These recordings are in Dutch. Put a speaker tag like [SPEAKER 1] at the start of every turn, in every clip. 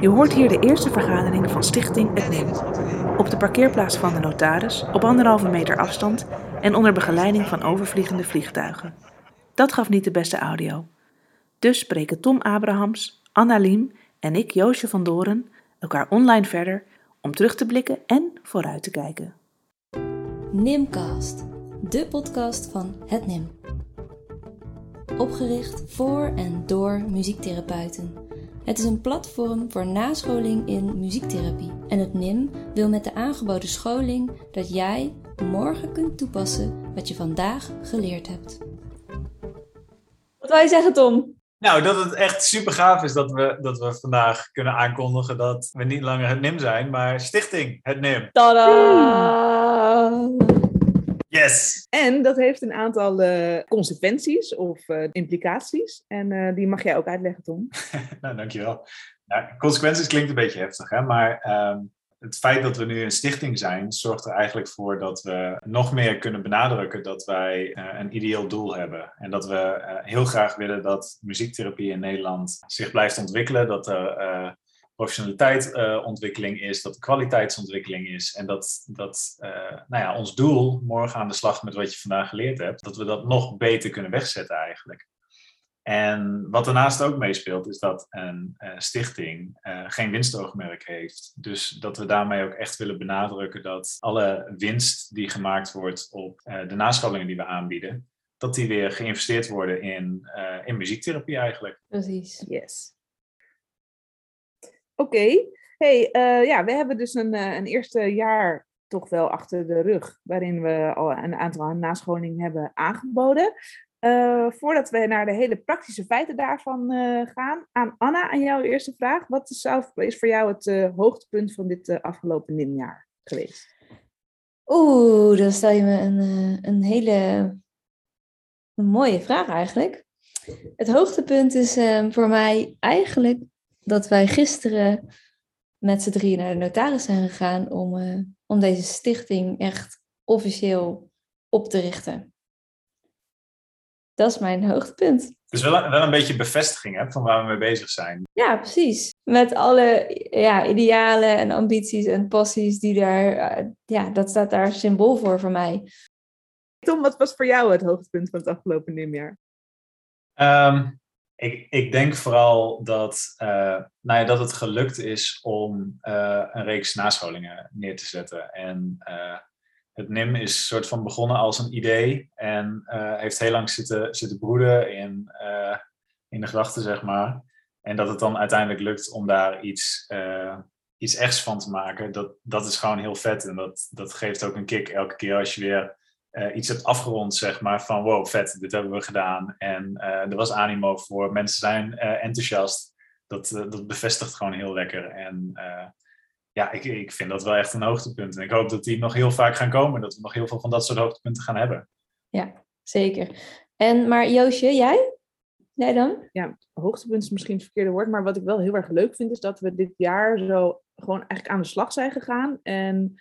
[SPEAKER 1] Je hoort hier de eerste vergadering van Stichting Het NIM. Op de parkeerplaats van de notaris, op anderhalve meter afstand en onder begeleiding van overvliegende vliegtuigen. Dat gaf niet de beste audio. Dus spreken Tom Abrahams, Anna Liem en ik, Joosje van Doren, elkaar online verder om terug te blikken en vooruit te kijken.
[SPEAKER 2] Nimcast, de podcast van het NIM. Opgericht voor en door muziektherapeuten. Het is een platform voor nascholing in muziektherapie. En het NIM wil met de aangeboden scholing dat jij morgen kunt toepassen wat je vandaag geleerd hebt. Wat wil je zeggen, Tom?
[SPEAKER 3] Nou, dat het echt super gaaf is dat we, dat we vandaag kunnen aankondigen dat we niet langer het NIM zijn, maar Stichting het NIM.
[SPEAKER 2] Tada!
[SPEAKER 3] Yes!
[SPEAKER 1] En dat heeft een aantal uh, consequenties of uh, implicaties. En uh, die mag jij ook uitleggen, Tom.
[SPEAKER 3] nou, dankjewel. Nou, consequenties klinkt een beetje heftig, hè? maar ehm, het feit dat we nu een stichting zijn, zorgt er eigenlijk voor dat we nog meer kunnen benadrukken dat wij een ideeel doel hebben. En dat we heel graag willen dat muziektherapie in Nederland zich blijft ontwikkelen, dat er professionaliteitsontwikkeling uh, is, dat de kwaliteitsontwikkeling is. En dat, dat uh, nou ja, ons doel, morgen aan de slag met wat je vandaag geleerd hebt, dat we dat nog beter kunnen wegzetten eigenlijk. En wat daarnaast ook meespeelt, is dat een uh, stichting geen winstoogmerk heeft. Dus dat we daarmee ook echt willen benadrukken dat alle winst die gemaakt wordt op de nascholingen die we aanbieden, dat die weer geïnvesteerd worden in, in muziektherapie eigenlijk.
[SPEAKER 2] Precies.
[SPEAKER 1] Yes. Oké, hey, uh, ja, we hebben dus een, uh, een eerste jaar toch wel achter de rug, waarin we al een aantal nascholingen hebben aangeboden. Uh, voordat we naar de hele praktische feiten daarvan gaan, aan Anna, aan jouw eerste vraag. Wat is, is voor jou het hoogtepunt van dit afgelopen NIM-jaar geweest?
[SPEAKER 2] Oeh, dan stel je me een, een hele een mooie vraag eigenlijk. Het hoogtepunt is voor mij eigenlijk dat wij gisteren met z'n drieën naar de notaris zijn gegaan om, uh, om deze stichting echt officieel op te richten. Dat is mijn hoogtepunt.
[SPEAKER 3] Dus wel, wel een beetje bevestiging hè, van waar we mee bezig zijn.
[SPEAKER 2] Ja, precies. Met alle ja, idealen en ambities en passies die daar, uh, ja, dat staat daar symbool voor voor mij.
[SPEAKER 1] Tom, wat was voor jou het hoogtepunt van het afgelopen nieuwjaar?
[SPEAKER 3] Um, ik, ik denk vooral dat, uh, nou ja, dat het gelukt is om uh, een reeks nascholingen neer te zetten. En uh, het NIM is soort van begonnen als een idee en heeft heel lang zitten, zitten broeden in, in de gedachten, zeg maar. En dat het dan uiteindelijk lukt om daar iets, iets echts van te maken, dat, dat is gewoon heel vet. En dat, dat geeft ook een kick elke keer als je weer uh, iets hebt afgerond, zeg maar, van wow, vet, dit hebben we gedaan. En uh, er was animo voor, mensen zijn uh, enthousiast. Dat, dat bevestigt gewoon heel lekker. En ja, ik, ik vind dat wel echt een hoogtepunt. En ik hoop dat die nog heel vaak gaan komen. Dat we nog heel veel van dat soort hoogtepunten gaan hebben.
[SPEAKER 2] Ja, zeker. En, maar Joosje, jij? Jij dan?
[SPEAKER 1] Ja, hoogtepunt is misschien het verkeerde woord. Maar wat ik wel heel erg leuk vind, is dat we dit jaar zo gewoon eigenlijk aan de slag zijn gegaan. En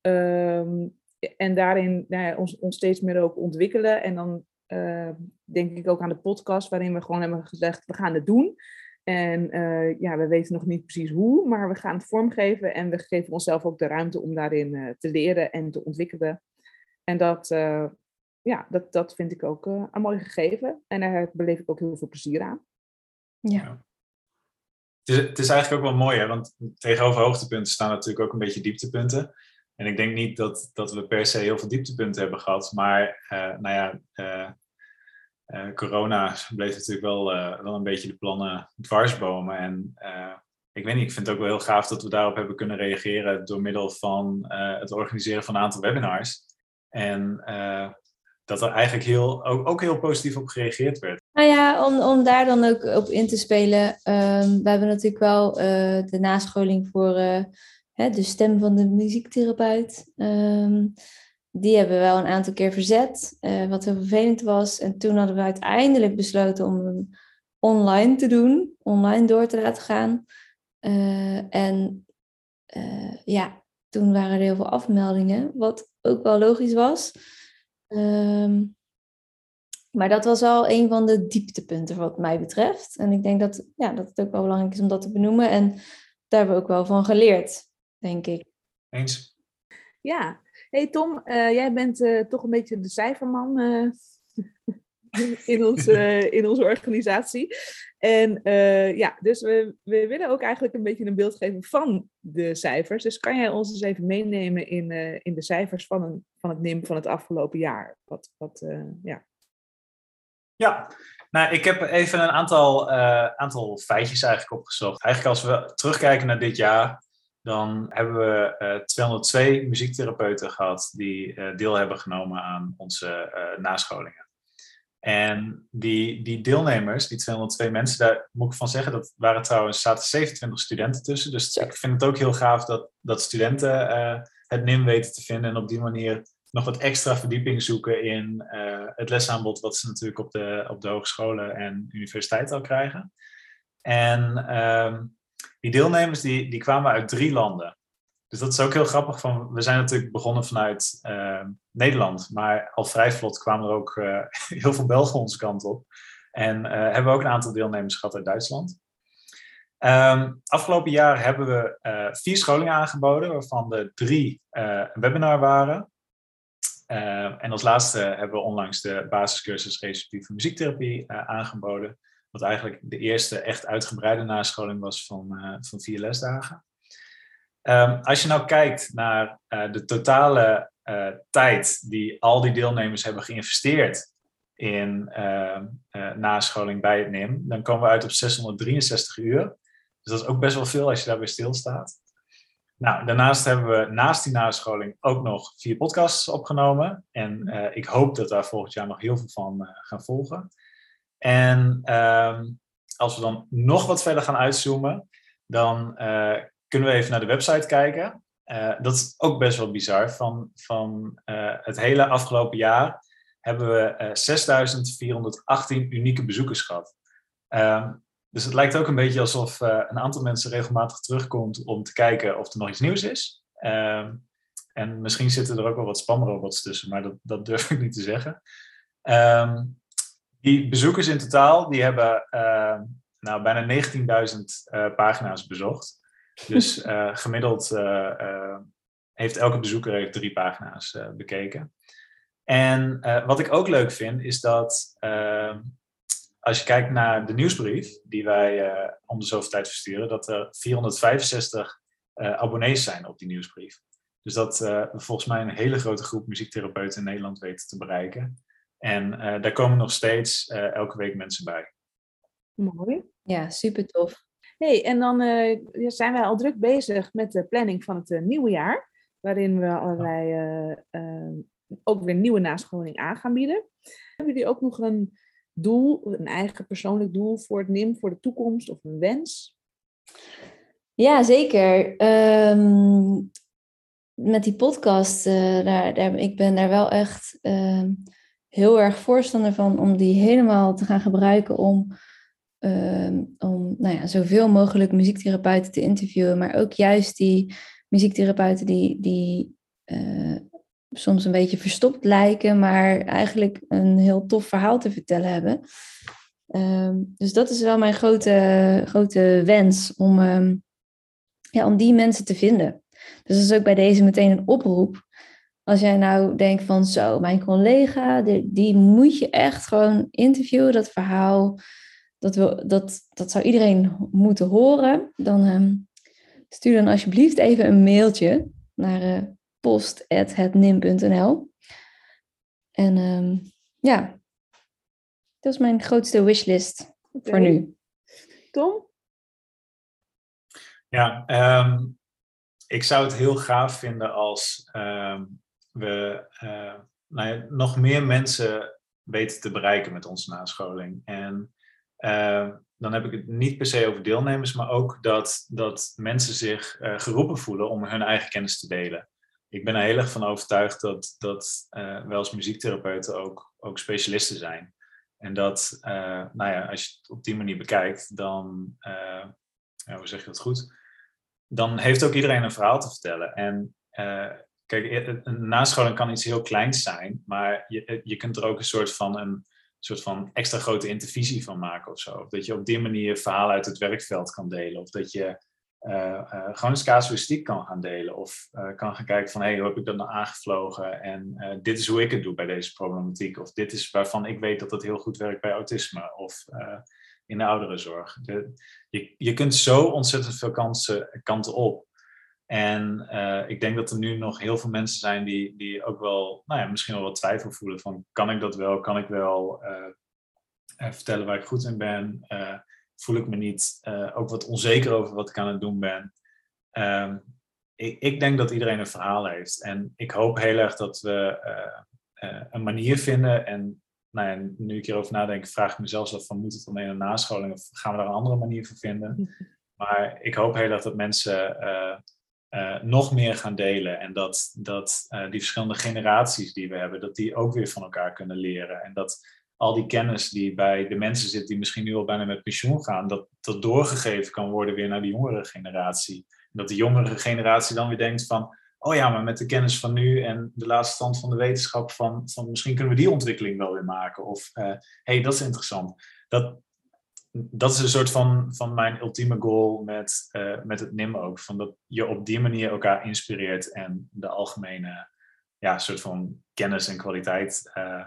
[SPEAKER 1] um, en daarin nou ja, ons, ons steeds meer ook ontwikkelen. En dan uh, denk ik ook aan de podcast, waarin we gewoon hebben gezegd: we gaan het doen. En uh, ja, we weten nog niet precies hoe, maar we gaan het vormgeven. En we geven onszelf ook de ruimte om daarin uh, te leren en te ontwikkelen. En dat, ja, dat, dat vind ik ook een mooi gegeven. En daar beleef ik ook heel veel plezier aan.
[SPEAKER 2] Ja.
[SPEAKER 3] Het is, het is eigenlijk ook wel mooi, hè? want tegenover hoogtepunten staan natuurlijk ook een beetje dieptepunten. En ik denk niet dat, dat we per se heel veel dieptepunten hebben gehad. Maar uh, nou ja, uh, uh, corona bleef natuurlijk wel, wel een beetje de plannen dwarsbomen. En ik weet niet, ik vind het ook wel heel gaaf dat we daarop hebben kunnen reageren door middel van het organiseren van een aantal webinars. En dat er eigenlijk heel, ook, ook heel positief op gereageerd werd.
[SPEAKER 2] Nou ja, om, om daar dan ook op in te spelen. Um, we hebben natuurlijk wel de nascholing voor de stem van de muziektherapeut. Ehm, die hebben we wel een aantal keer verzet, uh, wat heel vervelend was. En toen hadden we uiteindelijk besloten om hem online te doen, online door te laten gaan. Uh, en uh, ja, toen waren er heel veel afmeldingen, wat ook wel logisch was. Um, Maar dat was al een van de dieptepunten wat mij betreft. En ik denk dat, ja, dat het ook wel belangrijk is om dat te benoemen. En daar hebben we ook wel van geleerd, denk ik.
[SPEAKER 3] Eens.
[SPEAKER 1] Ja. Hey Tom, uh, jij bent uh, toch een beetje de cijferman uh, in, ons, in onze organisatie. En ja, dus we, we willen ook eigenlijk een beetje een beeld geven van de cijfers. Dus kan jij ons eens even meenemen in, in de cijfers van, een, van het NIM van het afgelopen jaar? Wat, wat, ja.
[SPEAKER 3] Ja, nou, ik heb even een aantal, aantal feitjes eigenlijk opgezocht. Eigenlijk als we terugkijken naar dit jaar, dan hebben we uh, eh, 202 muziektherapeuten gehad die uh, deel hebben genomen aan onze nascholingen. En die, die deelnemers, die 202 mensen, daar moet ik van zeggen, dat waren trouwens, zaten 27 studenten tussen. Dus ik vind het ook heel gaaf dat, dat studenten het NIM weten te vinden en op die manier nog wat extra verdieping zoeken in uh, het lesaanbod wat ze natuurlijk op de, op de hogescholen en universiteiten al krijgen. En uh, die deelnemers die, die kwamen uit drie landen. Dus dat is ook heel grappig. Van, we zijn natuurlijk begonnen vanuit uh, Nederland, maar al vrij vlot kwamen er ook eh, heel veel Belgen onze kant op. En hebben we ook een aantal deelnemers gehad uit Duitsland. Um, afgelopen jaar hebben we vier scholingen aangeboden, waarvan de drie een webinar waren. Uh, en als laatste hebben we onlangs de basiscursus receptieve muziektherapie aangeboden. Wat eigenlijk de eerste echt uitgebreide nascholing was van, uh, van vier lesdagen. Um, als je nou kijkt naar de totale tijd die al die deelnemers hebben geïnvesteerd in ehm, nascholing bij het NIM, dan komen we uit op 663 uur. Dus dat is ook best wel veel als je daarbij stilstaat. Nou, daarnaast hebben we naast die nascholing ook nog vier podcasts opgenomen. En ik hoop dat daar volgend jaar nog heel veel van gaan volgen. En uh, als we dan nog wat verder gaan uitzoomen, dan uh, kunnen we even naar de website kijken. dat is ook best wel bizar. Van, van het hele afgelopen jaar hebben we 6418 unieke bezoekers gehad. Ehm, dus het lijkt ook een beetje alsof een aantal mensen regelmatig terugkomt om te kijken of er nog iets nieuws is. Uh, en misschien zitten er ook wel wat spamrobots tussen, maar dat, dat durf ik niet te zeggen. Um, die bezoekers in totaal, die hebben uh, nou, bijna 19.000 eh, pagina's bezocht. Dus gemiddeld heeft elke bezoeker heeft drie pagina's bekeken. En wat ik ook leuk vind, is dat ehm, als je kijkt naar de nieuwsbrief die wij om de zoveel tijd versturen, dat er 465 uh, eh, abonnees zijn op die nieuwsbrief. Dus dat uh, volgens mij een hele grote groep muziektherapeuten in Nederland weten te bereiken. En daar komen nog steeds elke week mensen bij.
[SPEAKER 1] Mooi.
[SPEAKER 2] Ja, super tof.
[SPEAKER 1] hey, en dan zijn wij al druk bezig met de planning van het nieuwe jaar. Waarin we allerlei ook weer nieuwe nascholing aan gaan bieden. Hebben jullie ook nog een doel, een eigen persoonlijk doel voor het NIM, voor de toekomst of een wens?
[SPEAKER 2] Ja, zeker. Ehm, met die podcast, uh, daar, daar, ik ben daar wel echt ehm, heel erg voorstander van om die helemaal te gaan gebruiken om, ehm, om nou ja, zoveel mogelijk muziektherapeuten te interviewen, maar ook juist die muziektherapeuten die, die uh, soms een beetje verstopt lijken, maar eigenlijk een heel tof verhaal te vertellen hebben. Ehm, dus dat is wel mijn grote, grote wens om, ehm, ja, om die mensen te vinden. Dus dat is ook bij deze meteen een oproep. Als jij nou denkt van zo, mijn collega, die, die moet je echt gewoon interviewen, dat verhaal, dat, wil, dat, dat zou iedereen moeten horen. Dan um, stuur dan alsjeblieft even een mailtje naar uh, post.hetnim.nl. En um, ja, dat is mijn grootste wishlist okay. voor nu.
[SPEAKER 1] Tom?
[SPEAKER 3] Ja, um, ik zou het heel gaaf vinden als um, we uh, nou ja, nog meer mensen weten te bereiken met onze nascholing. En uh, dan heb ik het niet per se over deelnemers, maar ook dat, dat mensen zich uh, geroepen voelen om hun eigen kennis te delen ik ben er heel erg van overtuigd dat, dat uh, als muziektherapeuten ook, ook specialisten zijn. En dat, nou ja, als je het op die manier bekijkt, dan, hoe zeg je dat goed? Dan heeft ook iedereen een verhaal te vertellen. En kijk, een nascholing kan iets heel kleins zijn, maar je, je kunt er ook een soort van een, soort van extra grote intervisie van maken of zo. Of dat je op die manier verhalen uit het werkveld kan delen. Of dat je gewoon eens casuïstiek kan gaan delen. Of kan gaan kijken van, hé, hey, hoe heb ik dat nou aangevlogen? En dit is hoe ik het doe bij deze problematiek. Of dit is waarvan ik weet dat het heel goed werkt bij autisme. Of in de ouderenzorg. De, je, je kunt zo ontzettend veel kansen, kanten op. En ik denk dat er nu nog heel veel mensen zijn die, die ook wel, nou ja, misschien wel wat twijfel voelen van, kan ik dat wel? Kan ik wel vertellen waar ik goed in ben? voel ik me niet ook wat onzeker over wat ik aan het doen ben. Um, ik, ik, denk dat iedereen een verhaal heeft. En ik hoop heel erg dat we een manier vinden. En nou ja, nu ik hierover nadenk, vraag ik mezelf af van moet het alleen een nascholing of gaan we daar een andere manier voor vinden? Maar ik hoop heel erg dat mensen nog meer gaan delen. En dat, dat die verschillende generaties die we hebben, dat die ook weer van elkaar kunnen leren. En dat al die kennis die bij de mensen zit die misschien nu al bijna met pensioen gaan, dat dat doorgegeven kan worden weer naar de jongere generatie. En dat de jongere generatie dan weer denkt van, oh ja, maar met de kennis van nu en de laatste stand van de wetenschap, van, van misschien kunnen we die ontwikkeling wel weer maken. Of, hé, uh, hey, dat is interessant. Dat, dat is een soort van, van mijn ultieme goal met, uh, met het NIM ook. Van dat je op die manier elkaar inspireert en de algemene ja, soort van kennis en kwaliteit uh,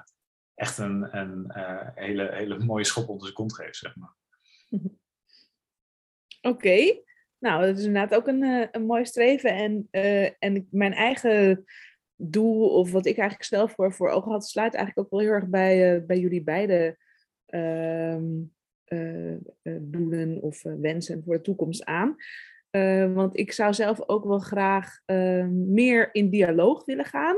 [SPEAKER 3] echt een, een uh, hele, hele mooie schop onder zijn kont geeft, zeg maar.
[SPEAKER 1] Oké, nou dat is inderdaad ook een, een mooi streven. En, en mijn eigen doel, of wat ik eigenlijk stel voor, voor ogen had, sluit eigenlijk ook wel heel erg bij, bij jullie beide ehm, doelen of wensen voor de toekomst aan. want ik zou zelf ook wel graag meer in dialoog willen gaan.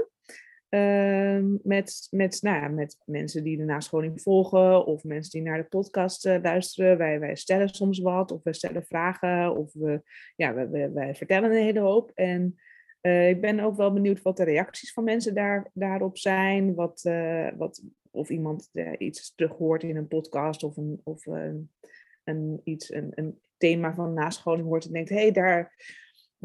[SPEAKER 1] Met, met, nou ja, met mensen die de nascholing volgen of mensen die naar de podcast luisteren. Wij, wij stellen soms wat of we stellen vragen of we, ja, wij, wij, vertellen een hele hoop. En ik ben ook wel benieuwd wat de reacties van mensen daar, daarop zijn. Wat, wat, of iemand iets terug hoort in een podcast of, een, of een, een, iets, een, een thema van nascholing hoort en denkt, hé, hey, daar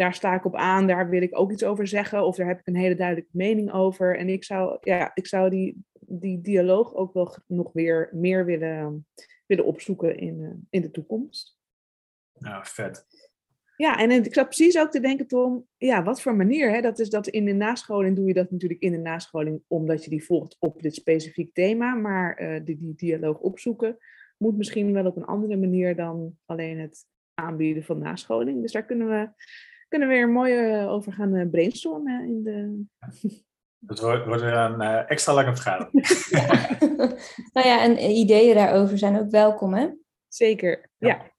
[SPEAKER 1] daar sta ik op aan, daar wil ik ook iets over zeggen, of daar heb ik een hele duidelijke mening over. En ik zou, ja, ik zou die, die dialoog ook wel nog weer meer willen, willen opzoeken in, uh, in de toekomst.
[SPEAKER 3] Ja, vet.
[SPEAKER 1] Ja, en ik zat precies ook te denken, Tom, ja, wat voor manier? Hè? Dat is dat in de nascholing doe je dat natuurlijk in de nascholing omdat je die volgt op dit specifiek thema, maar uh, die, die dialoog opzoeken moet misschien wel op een andere manier dan alleen het aanbieden van nascholing. Dus daar kunnen we kunnen we weer mooi eh, over gaan eh, brainstormen in de.
[SPEAKER 3] Het wordt, wordt weer een uh, extra lange vergadering.
[SPEAKER 2] nou ja, en ideeën daarover zijn ook welkom, hè?
[SPEAKER 1] Zeker, ja. ja.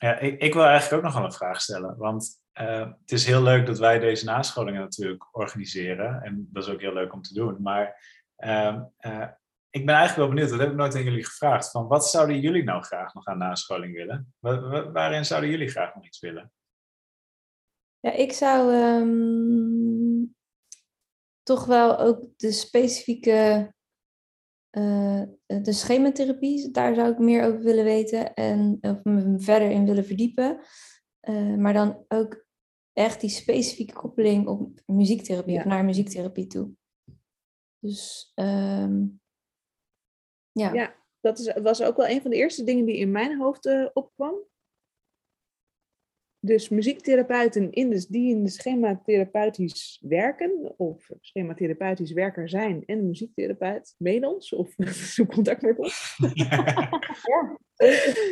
[SPEAKER 3] Ja ik, wil eigenlijk ook nog wel een vraag stellen. Want uh, het is heel leuk dat wij deze nascholingen natuurlijk organiseren. En dat is ook heel leuk om te doen. Maar uh, ik ben eigenlijk wel benieuwd, dat heb ik nooit aan jullie gevraagd. Van wat zouden jullie nou graag nog aan nascholing willen? waarin zouden jullie graag nog iets willen?
[SPEAKER 2] Ja, ik zou um, toch wel ook de specifieke, uh, de schematherapie, daar zou ik meer over willen weten en of me verder in willen verdiepen. Uh, maar dan ook echt die specifieke koppeling op muziektherapie, ja. of naar muziektherapie toe. Dus um, ja,
[SPEAKER 1] ja dat is, was ook wel een van de eerste dingen die in mijn hoofd uh, opkwam. Dus muziektherapeuten in de, die in de schematherapeutisch werken, of schematherapeutisch werker zijn en muziektherapeut, mail ons of zoek contact met ons.
[SPEAKER 2] ja,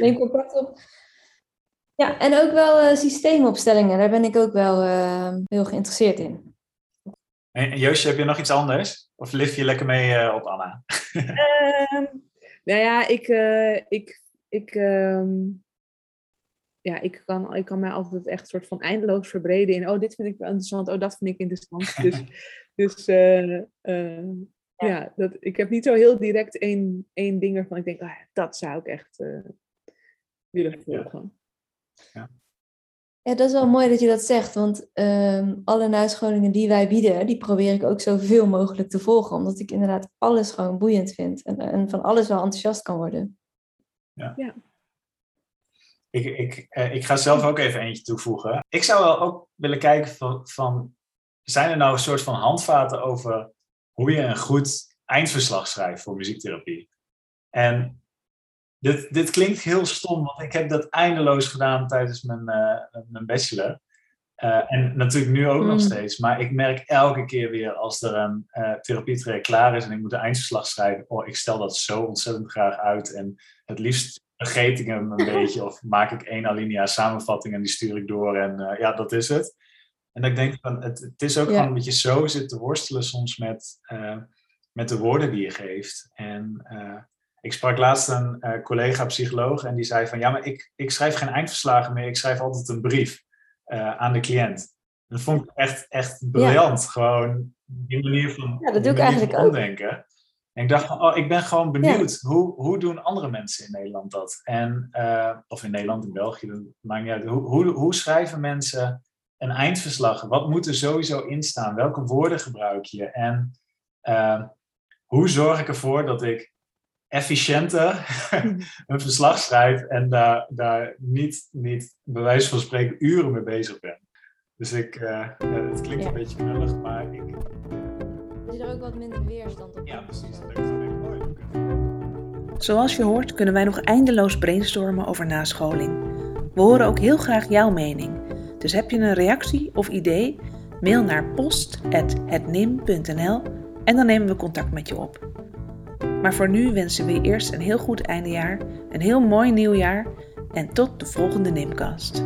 [SPEAKER 2] neem contact op. Ja, en ook wel uh, systeemopstellingen, daar ben ik ook wel uh, heel geïnteresseerd in.
[SPEAKER 3] En Joosje, heb je nog iets anders? Of lift je lekker mee uh, op Anna?
[SPEAKER 1] uh, nou ja, ik, uh, ik, ik, um, ja, ik, kan, ik kan mij altijd echt soort van eindeloos verbreden in, oh, dit vind ik wel interessant, oh, dat vind ik interessant. Dus, dus ja, ja dat, ik heb niet zo heel direct één, één ding waarvan ik denk, ah, dat zou ik echt willen volgen.
[SPEAKER 2] Ja. Ja, dat is wel mooi dat je dat zegt, want um, alle nascholingen die wij bieden, die probeer ik ook zoveel mogelijk te volgen, omdat ik inderdaad alles gewoon boeiend vind en, en van alles wel enthousiast kan worden.
[SPEAKER 3] Ja. ja. Ik, ik, eh, ik ga zelf ook even eentje toevoegen. Ik zou wel ook willen kijken van, van zijn er nou een soort van handvaten over hoe je een goed eindverslag schrijf voor muziektherapie. En dit, dit klinkt heel stom, want ik heb dat eindeloos gedaan tijdens mijn, uh, mijn bachelor. Uh, en natuurlijk nu ook nog
[SPEAKER 1] Mm.
[SPEAKER 3] steeds. Maar ik merk elke keer weer als er een uh, therapietraject klaar is en ik moet een eindverslag schrijven. Oh, ik stel dat zo ontzettend graag uit. En het liefst vergeet ik hem een beetje. Of maak ik één alinea samenvatting en die stuur ik door. En uh, ja, dat is het. En ik denk van, het, het is ook
[SPEAKER 1] Ja.
[SPEAKER 3] gewoon een beetje zo zitten worstelen soms met, uh, met de woorden die je geeft. En uh, ik sprak laatst een collega psycholoog en die zei van ja, maar ik, ik schrijf geen eindverslagen meer, ik schrijf altijd een brief aan de cliënt. Dat vond ik echt, echt briljant. Ja. Gewoon die manier van,
[SPEAKER 2] ja, dat doe ik eigenlijk ook.
[SPEAKER 3] En ik dacht van, oh, ik ben gewoon benieuwd, ja. hoe, hoe doen andere mensen in Nederland dat? En, uh, of in Nederland, in België, dat maakt niet uit. Hoe, hoe, hoe schrijven mensen een eindverslag? Wat moet er sowieso in staan? Welke woorden gebruik je? En uh, hoe zorg ik ervoor dat ik efficiënter een verslag schrijf en daar, daar niet, niet bij wijze van spreken uren mee bezig ben. Dus ik, uh, ja, het klinkt ja. een beetje knullig, maar ik...
[SPEAKER 2] Is er ook wat minder weerstand op?
[SPEAKER 3] Ja, precies. Dat ik mooi.
[SPEAKER 4] Zoals je hoort kunnen wij nog eindeloos brainstormen over nascholing. We horen ook heel graag jouw mening. Dus heb je een reactie of idee? Mail naar post.hetnim.nl en dan nemen we contact met je op. Maar voor nu wensen we je eerst een heel goed eindejaar, een heel mooi nieuwjaar en tot de volgende Nimcast.